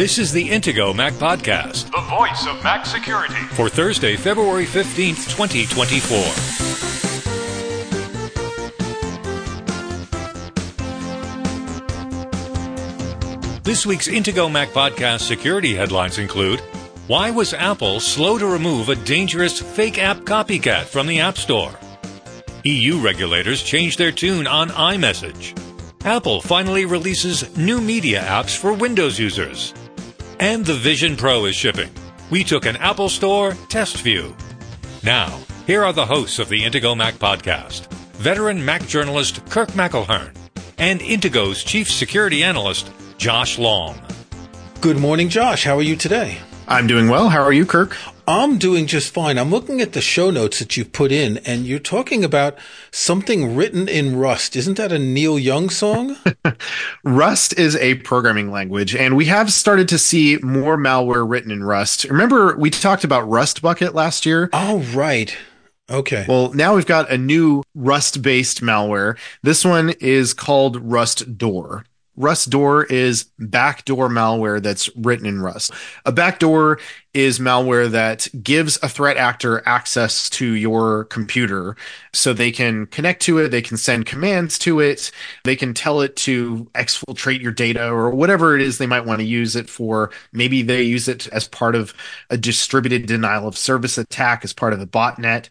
This is the Intego Mac Podcast the voice of Mac security. for Thursday, February 15th, 2024. This week's Intego Mac Podcast security headlines include Why was Apple slow to remove a dangerous fake app copycat from the App Store? EU regulators change their tune on iMessage. Apple finally releases new media apps for Windows users. And the Vision Pro is shipping. We took an Apple Store test view. Now, here are the hosts of the Intego Mac podcast veteran Mac journalist Kirk McElhearn and Intego's chief security analyst Josh Long. Good morning, Josh. How are you today? I'm doing well. How are you, Kirk? I'm doing just fine. I'm looking at the show notes that you've put in, and you're talking about something written in Rust. Isn't that a Neil Young song? Rust is a programming language, and we have started to see more malware written in Rust. Remember, we talked about Rust Bucket last year? oh, right. Okay. Well, now we've got a new Rust based malware. This one is called Rust Door. Rust Door is backdoor malware that's written in Rust. A backdoor is malware that gives a threat actor access to your computer so they can connect to it, they can send commands to it, they can tell it to exfiltrate your data or whatever it is they might want to use it for. Maybe they use it as part of a distributed denial of service attack, as part of a botnet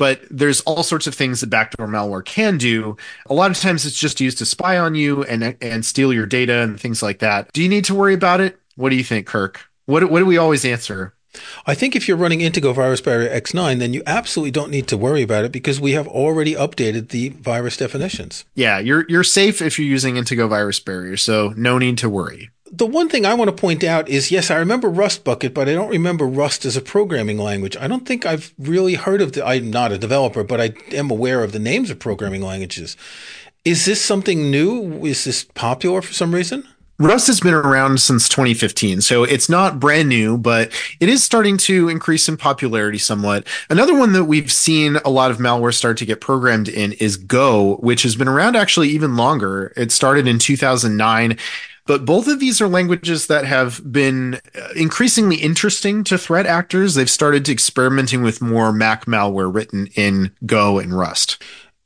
but there's all sorts of things that backdoor malware can do. A lot of times it's just used to spy on you and and steal your data and things like that. Do you need to worry about it? What do you think, Kirk? What what do we always answer? I think if you're running Intego Virus Barrier X9, then you absolutely don't need to worry about it because we have already updated the virus definitions. Yeah, you're you're safe if you're using Intego virus barrier, so no need to worry. The one thing I want to point out is yes, I remember Rust Bucket, but I don't remember Rust as a programming language. I don't think I've really heard of the, I'm not a developer, but I am aware of the names of programming languages. Is this something new? Is this popular for some reason? Rust has been around since 2015, so it's not brand new, but it is starting to increase in popularity somewhat. Another one that we've seen a lot of malware start to get programmed in is Go, which has been around actually even longer. It started in 2009. But both of these are languages that have been uh, increasingly interesting to threat actors. They've started to experimenting with more Mac malware written in Go and Rust.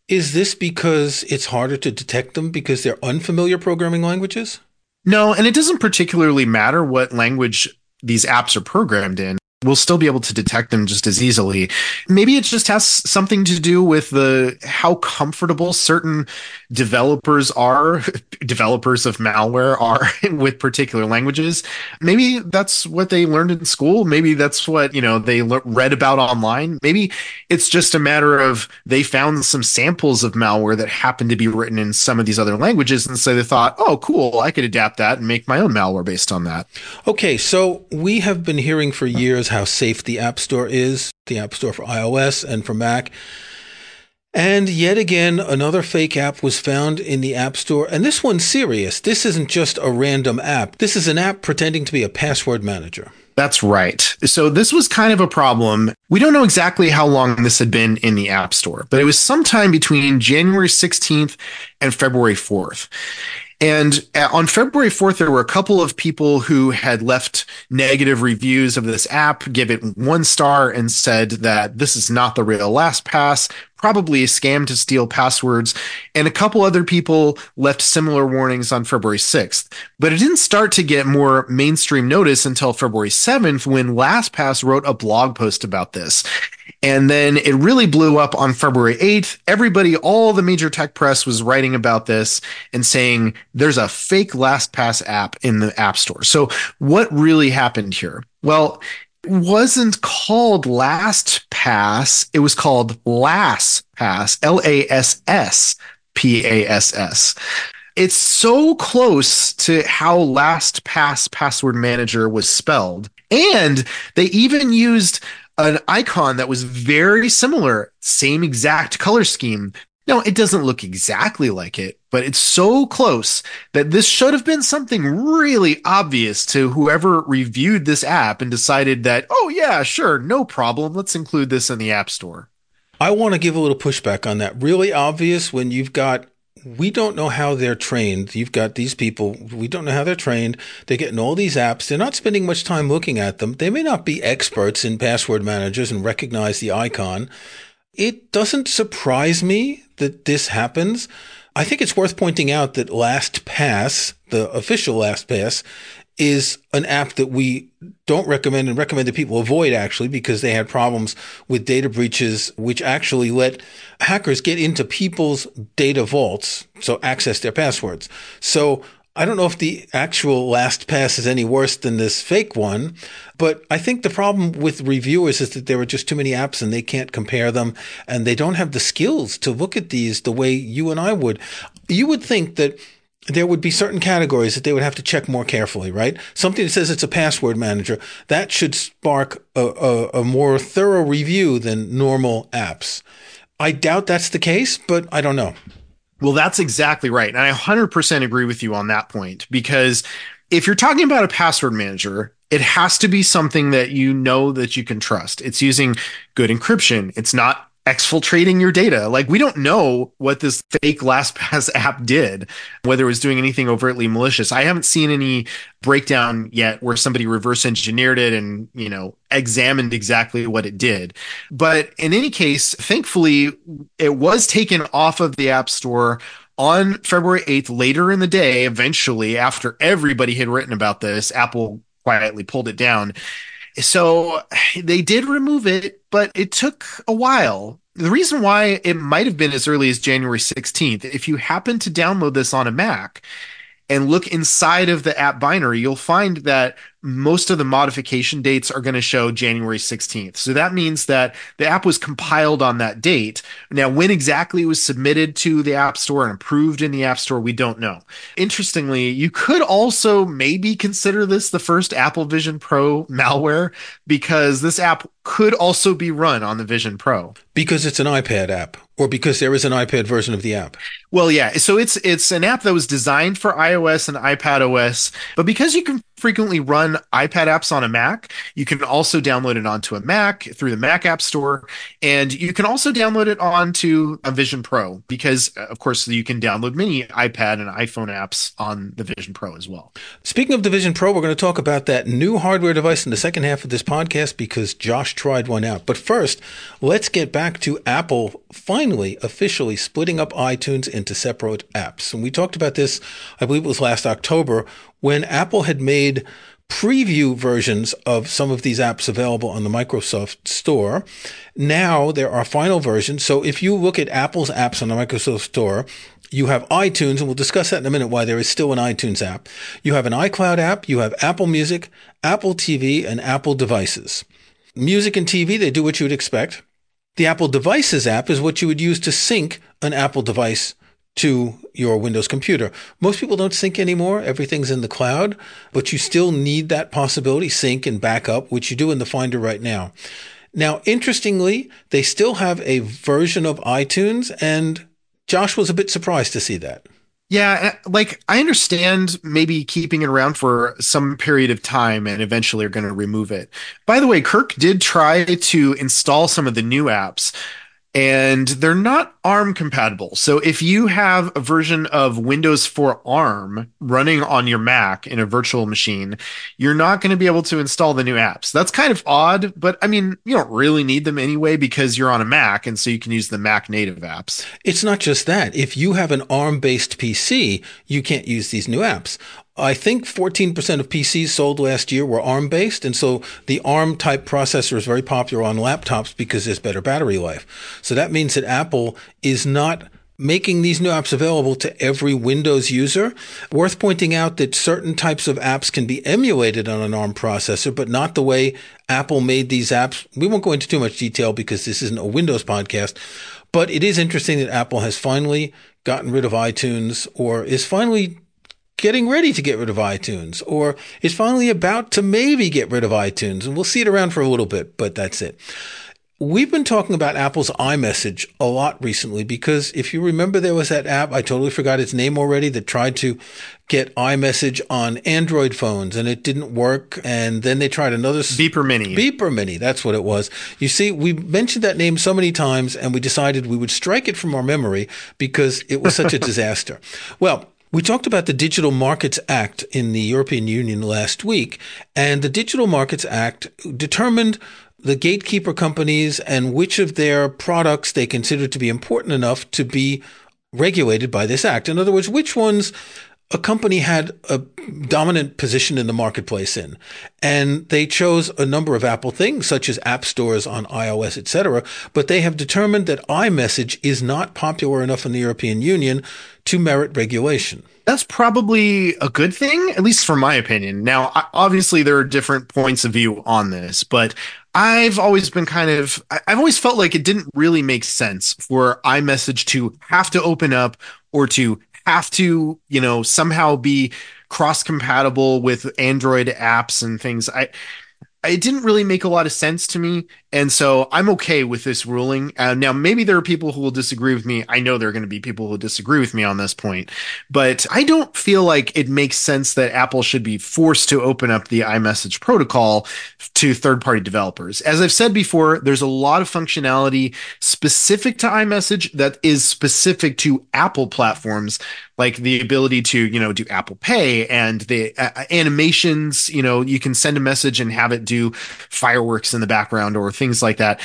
Is this because it's harder to detect them because they're unfamiliar programming languages? No, and it doesn't particularly matter what language these apps are programmed in. We'll still be able to detect them just as easily. Maybe it just has something to do with the how comfortable certain developers are, developers of malware are with particular languages. Maybe that's what they learned in school. Maybe that's what, you know, they le- read about online. Maybe it's just a matter of they found some samples of malware that happened to be written in some of these other languages. And so they thought, oh, cool, I could adapt that and make my own malware based on that. Okay, so we have been hearing for years how safe the App Store is, the App Store for iOS and for Mac. And yet again, another fake app was found in the App Store. And this one's serious. This isn't just a random app. This is an app pretending to be a password manager. That's right. So this was kind of a problem. We don't know exactly how long this had been in the App Store, but it was sometime between January 16th and February 4th. And uh, on February 4th, there were a couple of people who had left negative reviews of this app, give it one star, and said that this is not the real LastPass, probably a scam to steal passwords. And a couple other people left similar warnings on February 6th. But it didn't start to get more mainstream notice until February 7th when LastPass wrote a blog post about this. And then it really blew up on February 8th. Everybody, all the major tech press was writing about this and saying there's a fake LastPass app in the App Store. So what really happened here? Well, wasn't called LastPass. It was called L-A-S-S P-A-S-S. It's so close to how LastPass password manager was spelled. And they even used an icon that was very similar, same exact color scheme. Now, it doesn't look exactly like it, but it's so close that this should have been something really obvious to whoever reviewed this app and decided that, oh, yeah, sure, no problem. Let's include this in the App Store. I want to give a little pushback on that. Really obvious when you've got we don't know how they're trained. You've got these people, we don't know how they're trained. They're getting all these apps. They're not spending much time looking at them. They may not be experts in password managers and recognize the icon. It doesn't surprise me that this happens. I think it's worth pointing out that LastPass, the official LastPass, is an app that we don't recommend and recommend that people avoid actually because they had problems with data breaches, which actually let hackers get into people's data vaults, so access their passwords. So I don't know if the actual LastPass is any worse than this fake one, but I think the problem with reviewers is that there are just too many apps and they can't compare them and they don't have the skills to look at these the way you and I would. You would think that there would be certain categories that they would have to check more carefully, right? Something that says it's a password manager that should spark a, a, a, more thorough review than normal apps. I doubt that's the case, but I don't know. Well, that's exactly right. And I 100% agree with you on that point because if you're talking about a password manager, it has to be something that you know that you can trust. It's using good encryption. It's not exfiltrating your data. Like we don't know what this fake LastPass app did, whether it was doing anything overtly malicious. I haven't seen any breakdown yet where somebody reverse engineered it and, you know, examined exactly what it did. But in any case, thankfully it was taken off of the App Store on February 8th later in the day, eventually after everybody had written about this, Apple quietly pulled it down. So they did remove it, but it took a while. The reason why it might have been as early as January 16th, if you happen to download this on a Mac, and look inside of the app binary, you'll find that most of the modification dates are going to show January 16th. So that means that the app was compiled on that date. Now, when exactly it was submitted to the App Store and approved in the App Store, we don't know. Interestingly, you could also maybe consider this the first Apple Vision Pro malware because this app could also be run on the Vision Pro. Because it's an iPad app or because there is an iPad version of the app. Well, yeah. So it's it's an app that was designed for iOS and iPad OS, but because you can frequently run iPad apps on a Mac. You can also download it onto a Mac through the Mac App Store. And you can also download it onto a Vision Pro because, uh, of course, you can download many iPad and iPhone apps on the Vision Pro as well. Speaking of the Vision Pro, we're going to talk about that new hardware device in the second half of this podcast because Josh tried one out. But first, let's get back to Apple finally officially splitting up iTunes into separate apps. And we talked about this, I believe it was last October, when Apple had made preview versions of some of these apps available on the Microsoft Store. Now there are final versions. So if you look at Apple's apps on the Microsoft Store, you have iTunes, and we'll discuss that in a minute why there is still an iTunes app. You have an iCloud app, you have Apple Music, Apple TV, and Apple devices. Music and TV, they do what you would expect. The Apple Devices app is what you would use to sync an Apple device to your Windows computer. Most people don't sync anymore. Everything's in the cloud, but you still need that possibility, sync and backup, which you do in the Finder right now. Now, interestingly, they still have a version of iTunes, and Josh was a bit surprised to see that. Yeah, uh, like I understand maybe keeping it around for some period of time and eventually are going to remove it. By the way, Kirk did try to install some of the new apps and they're not ARM compatible. So if you have a version of Windows for ARM running on your Mac in a virtual machine, you're not going to be able to install the new apps. That's kind of odd, but I mean, you don't really need them anyway because you're on a Mac and so you can use the Mac native apps. It's not just that. If you have an ARM based PC, you can't use these new apps. I think 14% of PCs sold last year were ARM based. And so the ARM type processor is very popular on laptops because there's better battery life. So that means that Apple is not making these new apps available to every Windows user. Worth pointing out that certain types of apps can be emulated on an ARM processor, but not the way Apple made these apps. We won't go into too much detail because this isn't a Windows podcast, but it is interesting that Apple has finally gotten rid of iTunes or is finally getting ready to get rid of iTunes or is finally about to maybe get rid of iTunes. And we'll see it around for a little bit, but that's it. we've been talking about Apple's iMessage a lot recently because if you remember, there was that app, I totally forgot its name already, that tried to get iMessage on Android phones and it didn't work. And then they tried another Beeper Mini. Beeper Mini. That's what it was. You see, we mentioned that name so many times and we decided we would strike it from our memory because it was such a disaster. Well, we talked about the Digital Markets Act in the European Union last week, and the Digital Markets Act determined the gatekeeper companies and which of their products they consider to be important enough to be regulated by this act. In other words, which ones a company had a dominant position in the marketplace in. And they chose a number of Apple things, such as app stores on iOS, etc. But they have determined that iMessage is not popular enough in the European Union to merit regulation. That's probably a good thing, at least from my opinion. Now, obviously, there are different points of view on this, but I've always been kind of, I've always felt like it didn't really make sense for iMessage to have to open up or to have to, you know, somehow be cross compatible with Android apps and things. I, it didn't really make a lot of sense to me. And so I'm okay with this ruling. Uh, now, maybe there are people who will disagree with me. I know there are going to be people who disagree with me on this point, but I don't feel like it makes sense that Apple should be forced to open up the iMessage protocol to third party developers. As I've said before, there's a lot of functionality specific to iMessage that is specific to Apple platforms, like the ability to, you know, do Apple Pay and the uh, animations, you know, you can send a message and have it do fireworks in the background or things things like that.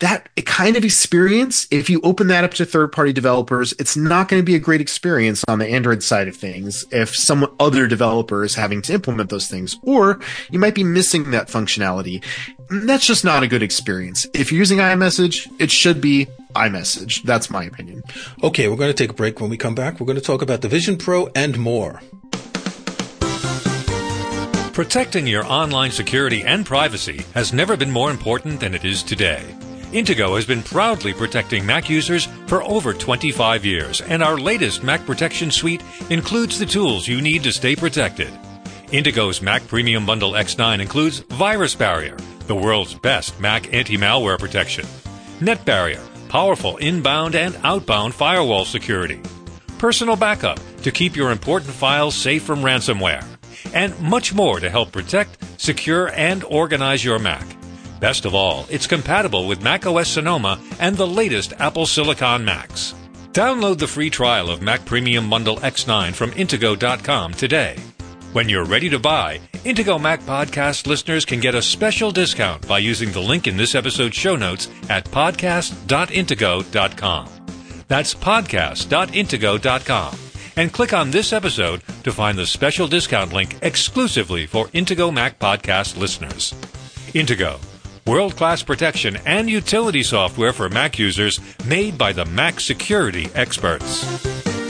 That kind of experience, if you open that up to third party developers, it's not going to be a great experience on the Android side of things if some other developer is having to implement those things, or you might be missing that functionality. That's just not a good experience. If you're using iMessage, it should be iMessage. That's my opinion. Okay, we're going to take a break. When we come back, we're going to talk about the Vision Pro and more. Protecting your online security and privacy has never been more important than it is today. Intego has been proudly protecting Mac users for over 25 years, and our latest Mac Protection Suite includes the tools you need to stay protected. Intego's Mac Premium Bundle X9 includes Virus Barrier, the world's best Mac anti malware protection, Net Barrier, powerful inbound and outbound firewall security, Personal Backup to keep your important files safe from ransomware and much more to help protect, secure, and organize your Mac. Best of all, it's compatible with macOS Sonoma and the latest Apple Silicon Macs. Download the free trial of Mac Premium Bundle X9 from Intego.com today. When you're ready to buy, Intego Mac Podcast listeners can get a special discount by using the link in this episode's show notes at podcast.intego.com. That's podcast.intego.com and click on this episode to find the special discount link exclusively for Intego Mac Podcast listeners. Intego, world class protection and utility software for Mac users made by the Mac security experts.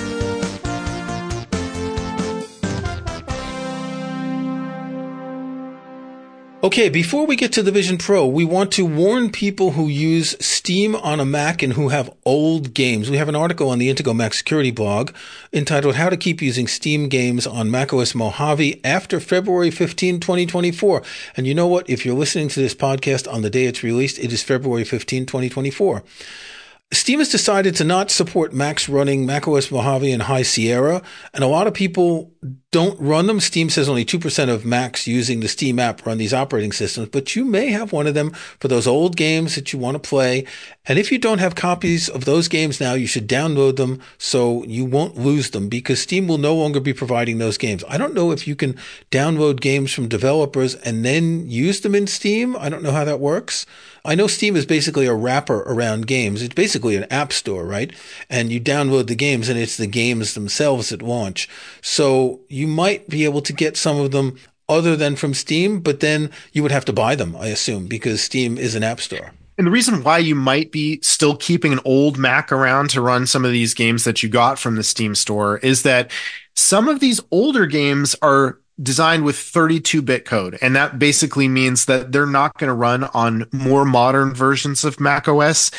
Okay, before we get to the Vision Pro, we want to warn people who use Steam on a Mac and who have old games. We have an article on the Intego Mac Security blog entitled How to Keep Using Steam Games on macOS Mojave After February 15, 2024. And you know what? If you're listening to this podcast on the day it's released, it is February 15, 2024. Steam has decided to not support Macs running macOS Mojave and High Sierra, and a lot of people don't run them. Steam says only 2% of Macs using the Steam app run these operating systems, but you may have one of them for those old games that you want to play. And if you don't have copies of those games now, you should download them so you won't lose them because Steam will no longer be providing those games. I don't know if you can download games from developers and then use them in Steam. I don't know how that works. I know Steam is basically a wrapper around games. It's basically an app store, right? And you download the games and it's the games themselves at launch. So you might be able to get some of them other than from Steam, but then you would have to buy them, I assume, because Steam is an app store. And the reason why you might be still keeping an old Mac around to run some of these games that you got from the Steam store is that some of these older games are designed with 32 bit code. And that basically means that they're not going to run on more modern versions of Mac OS.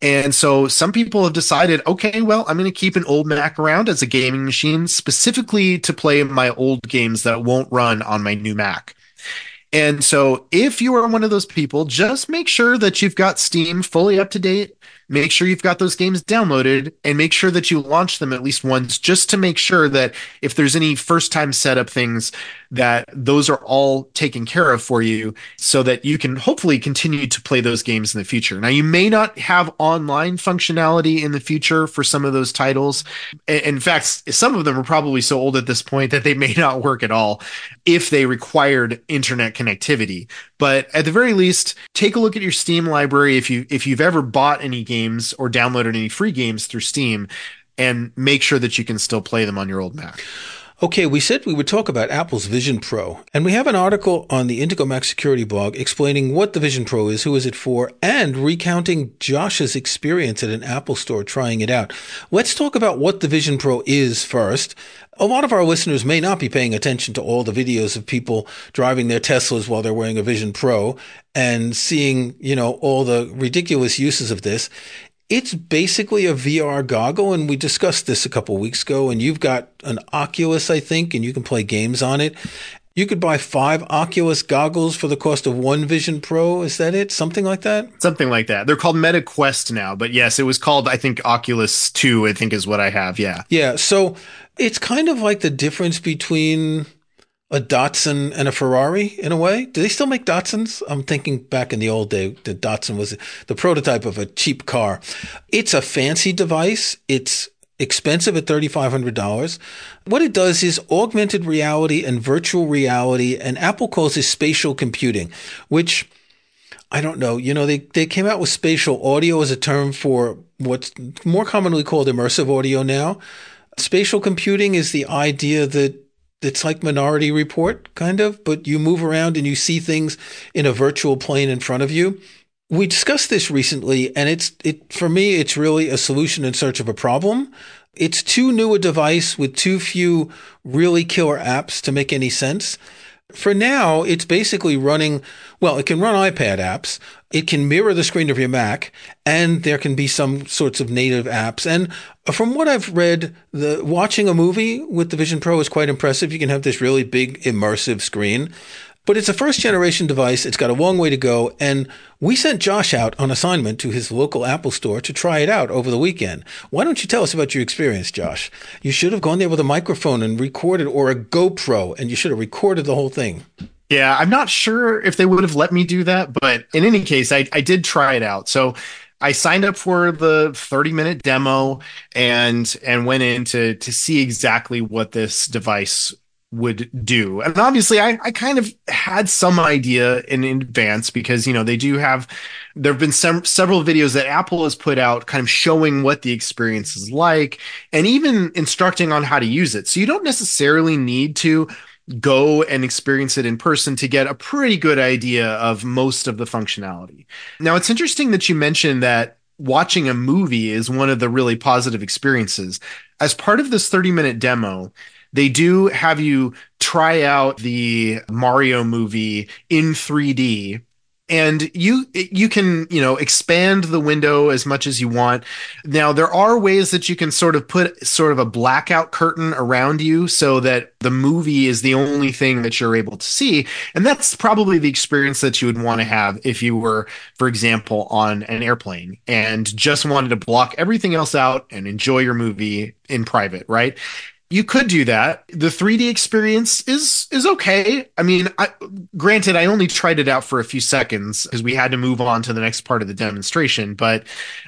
And so some people have decided, okay, well, I'm going to keep an old Mac around as a gaming machine specifically to play my old games that won't run on my new Mac. And so if you are one of those people, just make sure that you've got Steam fully up to date. Make sure you've got those games downloaded and make sure that you launch them at least once just to make sure that if there's any first time setup things that those are all taken care of for you so that you can hopefully continue to play those games in the future. Now you may not have online functionality in the future for some of those titles. In fact, some of them are probably so old at this point that they may not work at all if they required internet connectivity. But at the very least, take a look at your Steam library if you if you've ever bought any games or downloaded any free games through Steam and make sure that you can still play them on your old Mac. Okay, we said we would talk about Apple's Vision Pro, and we have an article on the Intego Mac Security blog explaining what the Vision Pro is, who is it for, and recounting Josh's experience at an Apple store trying it out. Let's talk about what the Vision Pro is first. A lot of our listeners may not be paying attention to all the videos of people driving their Teslas while they're wearing a Vision Pro and seeing, you know, all the ridiculous uses of this. It's basically a VR goggle, and we discussed this a couple weeks ago. And you've got an Oculus, I think, and you can play games on it. You could buy five Oculus goggles for the cost of one Vision Pro. Is that it? Something like that? Something like that. They're called Meta Quest now, but yes, it was called, I think, Oculus 2, I think is what I have. Yeah. Yeah. So it's kind of like the difference between a Datsun and a Ferrari in a way. Do they still make Datsuns? I'm thinking back in the old day, the Datsun was the prototype of a cheap car. It's a fancy device. It's expensive at $3,500. What it does is augmented reality and virtual reality, and Apple calls this spatial computing, which I don't know. You know, they, they came out with spatial audio as a term for what's more commonly called immersive audio now. Spatial computing is the idea that it's like Minority Report, kind of, but you move around and you see things in a virtual plane in front of you. We discussed this recently, and it's it for me. It's really a solution in search of a problem. It's too new a device with too few really killer apps to make any sense. For now, it's basically running, well, it can run iPad apps. It can mirror the screen of your Mac and there can be some sorts of native apps. And from what I've read, the watching a movie with the Vision Pro is quite impressive. You can have this really big immersive screen. But it's a first generation device. It's got a long way to go. And we sent Josh out on assignment to his local Apple store to try it out over the weekend. Why don't you tell us about your experience, Josh? You should have gone there with a microphone and recorded or a GoPro and you should have recorded the whole thing. Yeah, I'm not sure if they would have let me do that, but in any case, I, I did try it out. So I signed up for the 30 minute demo and and went in to to see exactly what this device would do. And obviously I, I kind of had some idea in advance because, you know, they do have, there have been some, several videos that Apple has put out kind of showing what the experience is like and even instructing on how to use it. So you don't necessarily need to go and experience it in person to get a pretty good idea of most of the functionality. Now it's interesting that you mentioned that watching a movie is one of the really positive experiences. As part of this 30 minute demo, they do have you try out the Mario movie in 3D and you you can you know expand the window as much as you want. Now there are ways that you can sort of put sort of a blackout curtain around you so that the movie is the only thing that you're able to see and that's probably the experience that you would want to have if you were for example on an airplane and just wanted to block everything else out and enjoy your movie in private right you could do that. The 3D experience is is okay. I mean, I, granted, I only tried it out for a few seconds because we had to move on to the next part of the demonstration, but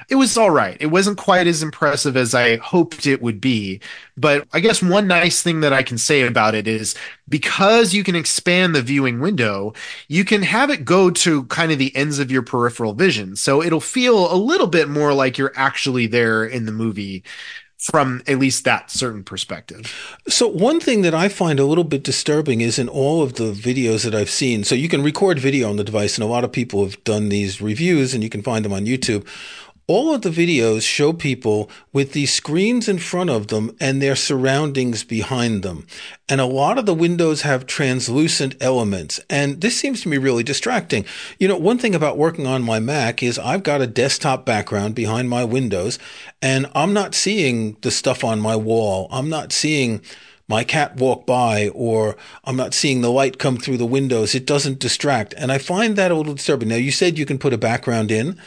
it was all right. It wasn't quite as impressive as I hoped it would be. But I guess one nice thing that I can say about it is because you can expand the viewing window, you can have it go to kind of the ends of your peripheral vision. So it'll feel a little bit more like you're actually there in the movie from at least that certain perspective. So one thing that I find a little bit disturbing is in all of the videos that I've seen. So you can record video on the device and a lot of people have done these reviews and you can find them on YouTube all of the videos show people with these screens in front of them and their surroundings behind them. And a lot of the windows have translucent elements. And this seems to me really distracting. You know, one thing about working on my Mac is I've got a desktop background behind my windows and I'm not seeing the stuff on my wall. I'm not seeing my cat walk by or I'm not seeing the light come through the windows. It doesn't distract. And I find that a little disturbing. Now, you said you can put a background in.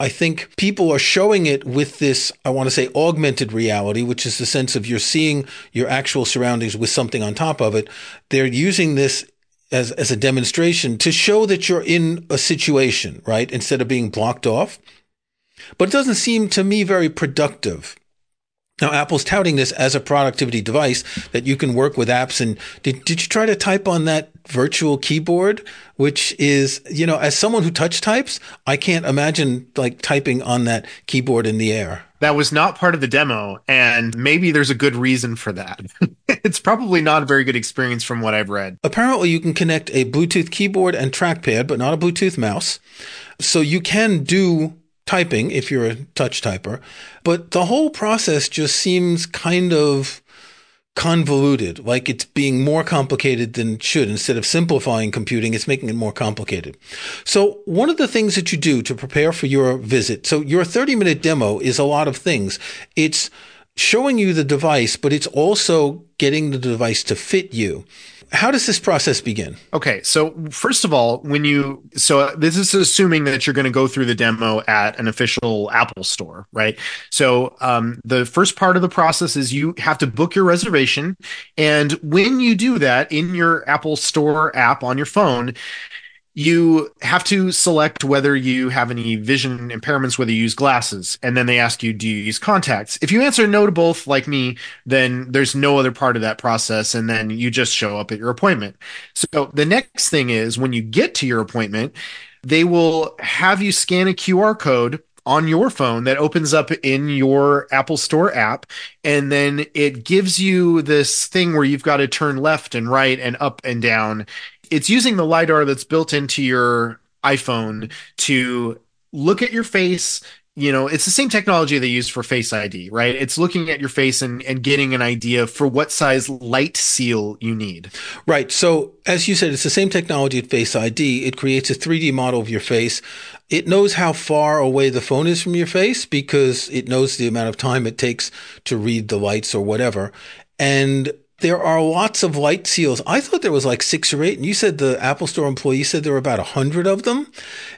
I think people are showing it with this, I want to say augmented reality, which is the sense of you're seeing your actual surroundings with something on top of it. They're using this as, as a demonstration to show that you're in a situation, right? Instead of being blocked off. But it doesn't seem to me very productive. Now, Apple's touting this as a productivity device that you can work with apps. And did, did you try to type on that virtual keyboard, which is, you know, as someone who touch types, I can't imagine like typing on that keyboard in the air. That was not part of the demo. And maybe there's a good reason for that. it's probably not a very good experience from what I've read. Apparently, you can connect a Bluetooth keyboard and trackpad, but not a Bluetooth mouse. So you can do typing if you're a touch typer, but the whole process just seems kind of convoluted, like it's being more complicated than it should. Instead of simplifying computing, it's making it more complicated. So one of the things that you do to prepare for your visit, so your 30 minute demo is a lot of things. It's showing you the device, but it's also getting the device to fit you. How does this process begin? Okay, so first of all, when you so this is assuming that you're going to go through the demo at an official Apple store, right? So um, the first part of the process is you have to book your reservation, and when you do that in your Apple Store app on your phone, you have to select whether you have any vision impairments, whether you use glasses, and then they ask you, do you use contacts? If you answer no to both, like me, then there's no other part of that process, and then you just show up at your appointment. So the next thing is when you get to your appointment, they will have you scan a QR code on your phone that opens up in your Apple Store app. And then it gives you this thing where you've got to turn left and right and up and down it's using the lidar that's built into your iPhone to look at your face. You know it's the same technology they use for face id right? It's looking at your face and, and getting an idea for what size light seal you need. Right. So as you said it's the same technology at face id it creates a 3d model of your face. It knows how far away the phone is from your face because it knows the amount of time it takes to read the lights or whatever. And there are lots of light seals. I thought there was like six or eight, and you said the Apple Store employee said there were about a hundred of them.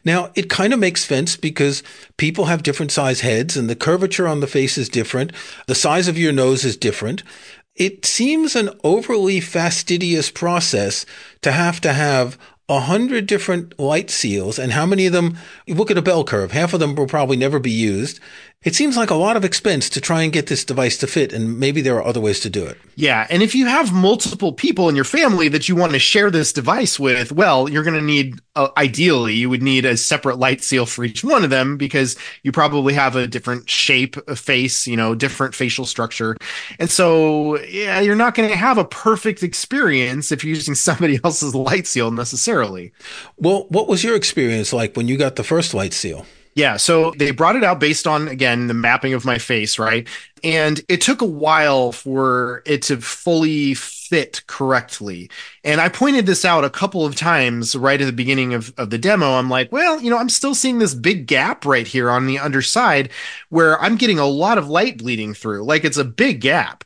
Now it kind of makes sense because people have different size heads, and the curvature on the face is different. The size of your nose is different. It seems an overly fastidious process to have to have a hundred different light seals, and how many of them? Look at a bell curve. Half of them will probably never be used, it seems like a lot of expense to try and get this device to fit, and maybe there are other ways to do it. Yeah. And if you have multiple people in your family that you want to share this device with, well, you're going to need, uh, ideally, you would need a separate light seal for each one of them because you probably have a different shape of face, you know, different facial structure. And so, yeah, you're not going to have a perfect experience if you're using somebody else's light seal necessarily. Well, what was your experience like when you got the first light seal? Yeah, so they brought it out based on again the mapping of my face, right? And it took a while for it to fully fit correctly. And I pointed this out a couple of times right at the beginning of, of the demo. I'm like, well, you know, I'm still seeing this big gap right here on the underside where I'm getting a lot of light bleeding through. Like it's a big gap.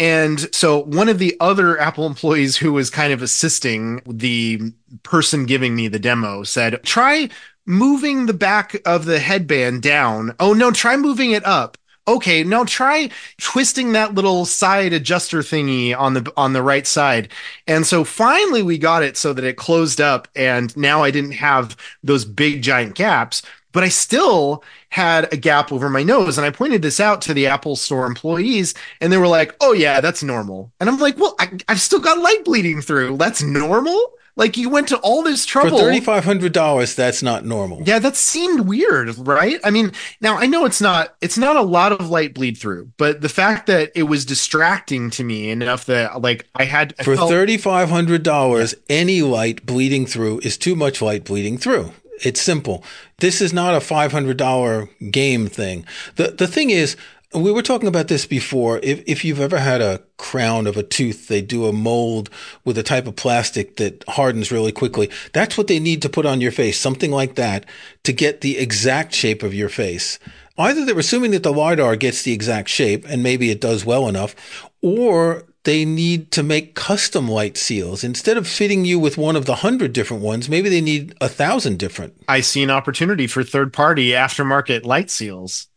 And so one of the other Apple employees who was kind of assisting the person giving me the demo said, try moving the back of the headband down. Oh no, try moving it up. Okay, now try twisting that little side adjuster thingy on the on the right side. And so finally we got it so that it closed up and now I didn't have those big giant gaps, but I still had a gap over my nose and I pointed this out to the Apple store employees and they were like, "Oh yeah, that's normal." And I'm like, "Well, I, I've still got light bleeding through. That's normal?" Like you went to all this trouble for thirty five hundred dollars. That's not normal. Yeah, that seemed weird, right? I mean, now I know it's not it's not a lot of light bleed through, but the fact that it was distracting to me enough that like I had I for felt- thirty five hundred dollars, any light bleeding through is too much light bleeding through. It's simple. This is not a five hundred dollar game thing. The the thing is, we were talking about this before. If, if you've ever had a crown of a tooth, they do a mold with a type of plastic that hardens really quickly. That's what they need to put on your face, something like that to get the exact shape of your face. Either they're assuming that the LiDAR gets the exact shape and maybe it does well enough, or they need to make custom light seals instead of fitting you with one of the hundred different ones. Maybe they need a thousand different. I see an opportunity for third party aftermarket light seals.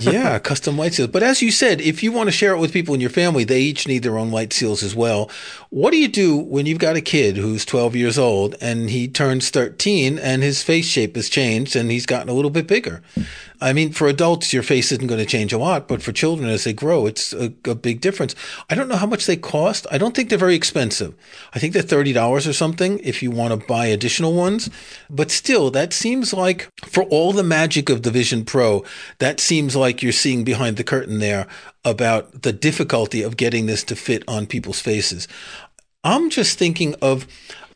Yeah, custom light seals. But as you said, if you want to share it with people in your family, they each need their own light seals as well. What do you do when you've got a kid who's 12 years old and he turns 13 and his face shape has changed and he's gotten a little bit bigger? I mean, for adults, your face isn't going to change a lot, but for children as they grow, it's a, a, big difference. I don't know how much they cost. I don't think they're very expensive. I think they're $30 or something if you want to buy additional ones. But still, that seems like for all the magic of the Vision Pro, that seems like you're seeing behind the curtain there about the difficulty of getting this to fit on people's faces. I'm just thinking of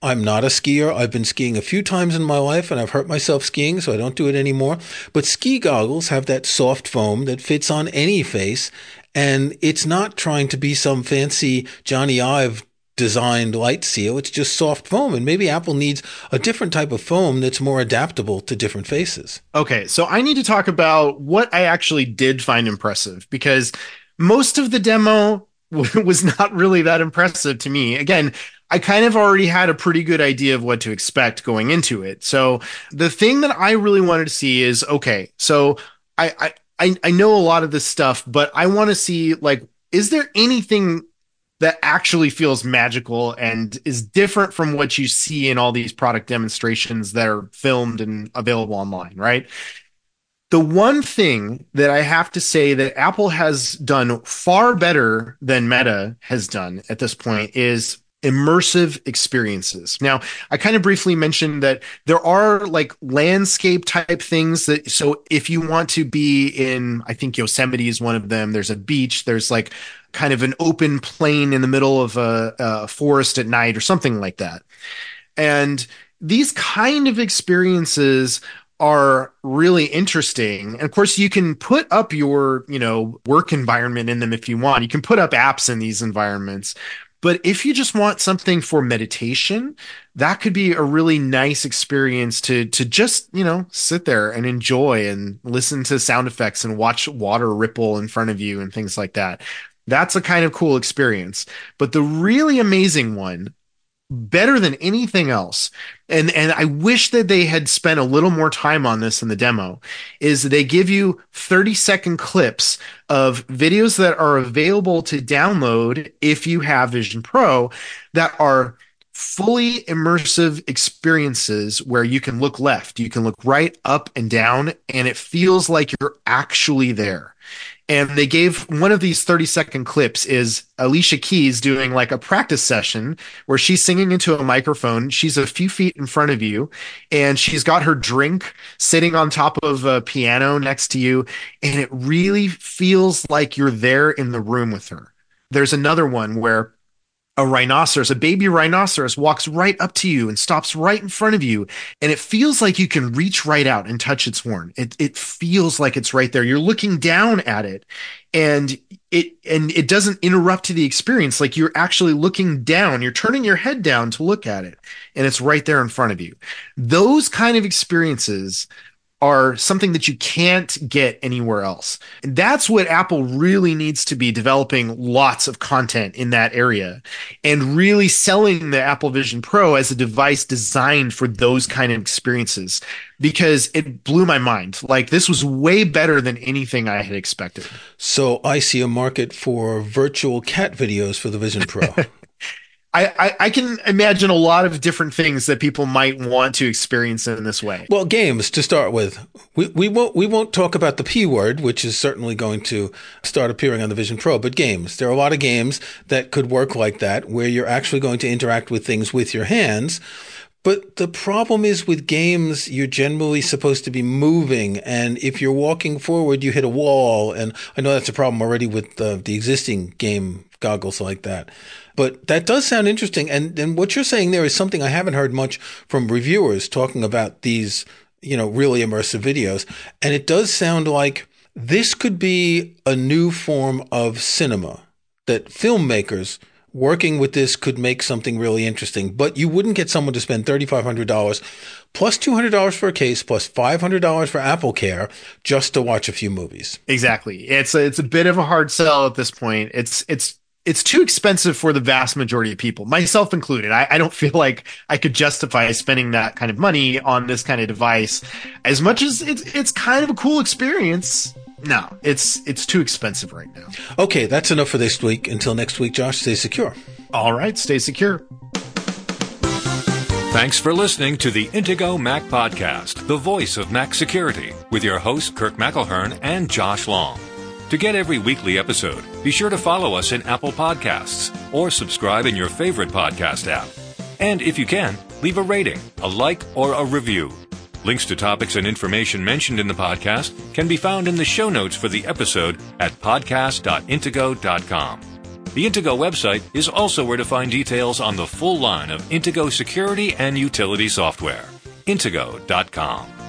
I'm not a skier. I've been skiing a few times in my life and I've hurt myself skiing, so I don't do it anymore. But ski goggles have that soft foam that fits on any face. And it's not trying to be some fancy Jony Ive designed light seal. It's just soft foam. And maybe Apple needs a different type of foam that's more adaptable to different faces. Okay. So I need to talk about what I actually did find impressive because most of the demo was not really that impressive to me. Again, I kind of already had a pretty good idea of what to expect going into it. So the thing that I really wanted to see is okay, so I I I know a lot of this stuff, but I want to see like is there anything that actually feels magical and is different from what you see in all these product demonstrations that are filmed and available online, right? The one thing that I have to say that Apple has done far better than Meta has done at this point is immersive experiences. Now, I kind of briefly mentioned that there are like landscape type things that, so if you want to be in, I think Yosemite is one of them, there's a beach, there's like kind of an open plain in the middle of a, a forest at night or something like that. And these kind of experiences are really interesting. And of course, you can put up your, you know, work environment in them if you want. You can put up apps in these environments, but if you just want something for meditation, that could be a really nice experience to to just, you know, sit there and enjoy and listen to sound effects and watch water ripple in front of you and things like that. That's a kind of cool experience. But the really amazing one better than anything else. And and I wish that they had spent a little more time on this in the demo is they give you 30 second clips of videos that are available to download if you have Vision Pro that are fully immersive experiences where you can look left, you can look right, up and down and it feels like you're actually there and they gave one of these 30 second clips is Alicia Keys doing like a practice session where she's singing into a microphone. She's a few feet in front of you and she's got her drink sitting on top of a piano next to you. And it really feels like you're there in the room with her. There's another one where a rhinoceros, a baby rhinoceros walks right up to you and stops right in front of you. And it feels like you can reach right out and touch its horn. It, it feels like it's right there. You're looking down at it and it, and it doesn't interrupt the experience. Like you're actually looking down, you're turning your head down to look at it and it's right there in front of you. Those kind of experiences are something that you can't get anywhere else. And that's what Apple really needs to be developing lots of content in that area and really selling the Apple Vision Pro as a device designed for those kind of experiences because it blew my mind. Like this was way better than anything I had expected. So I see a market for virtual cat videos for the Vision Pro. I, I, can imagine a lot of different things that people might want to experience in this way. Well, games to start with. We, we won't we won't talk about the P word, which is certainly going to start appearing on the Vision Pro, but games. There are a lot of games that could work like that, where you're actually going to interact with things with your hands. But the problem is with games, you're generally supposed to be moving. And if you're walking forward, you hit a wall. And I know that's a problem already with the, the existing game goggles like that. But that does sound interesting. And, and what you're saying there is something I haven't heard much from reviewers talking about these, you know, really immersive videos. And it does sound like this could be a new form of cinema that filmmakers working with this could make something really interesting, but you wouldn't get someone to spend $3,500 plus $200 for a case plus $500 for Apple Care just to watch a few movies. Exactly. It's a, it's a bit of a hard sell at this point. It's, it's it's too expensive for the vast majority of people, myself included. I, I, don't feel like I could justify spending that kind of money on this kind of device. As much as it's it's kind of a cool experience. No, it's it's too expensive right now. Okay, that's enough for this week. Until next week, Josh, stay secure. All right, stay secure. Thanks for listening to the Intego Mac Podcast, the voice of Mac security, with your hosts Kirk McElhearn and Josh Long. To get every weekly episode, be sure to follow us in Apple Podcasts or subscribe in your favorite podcast app. And if you can, leave a rating, a like, or a review. Links to topics and information mentioned in the podcast can be found in the show notes for the episode at podcast.intego.com. The Intego website is also where to find details on the full line of Intego security and utility software. Intego.com.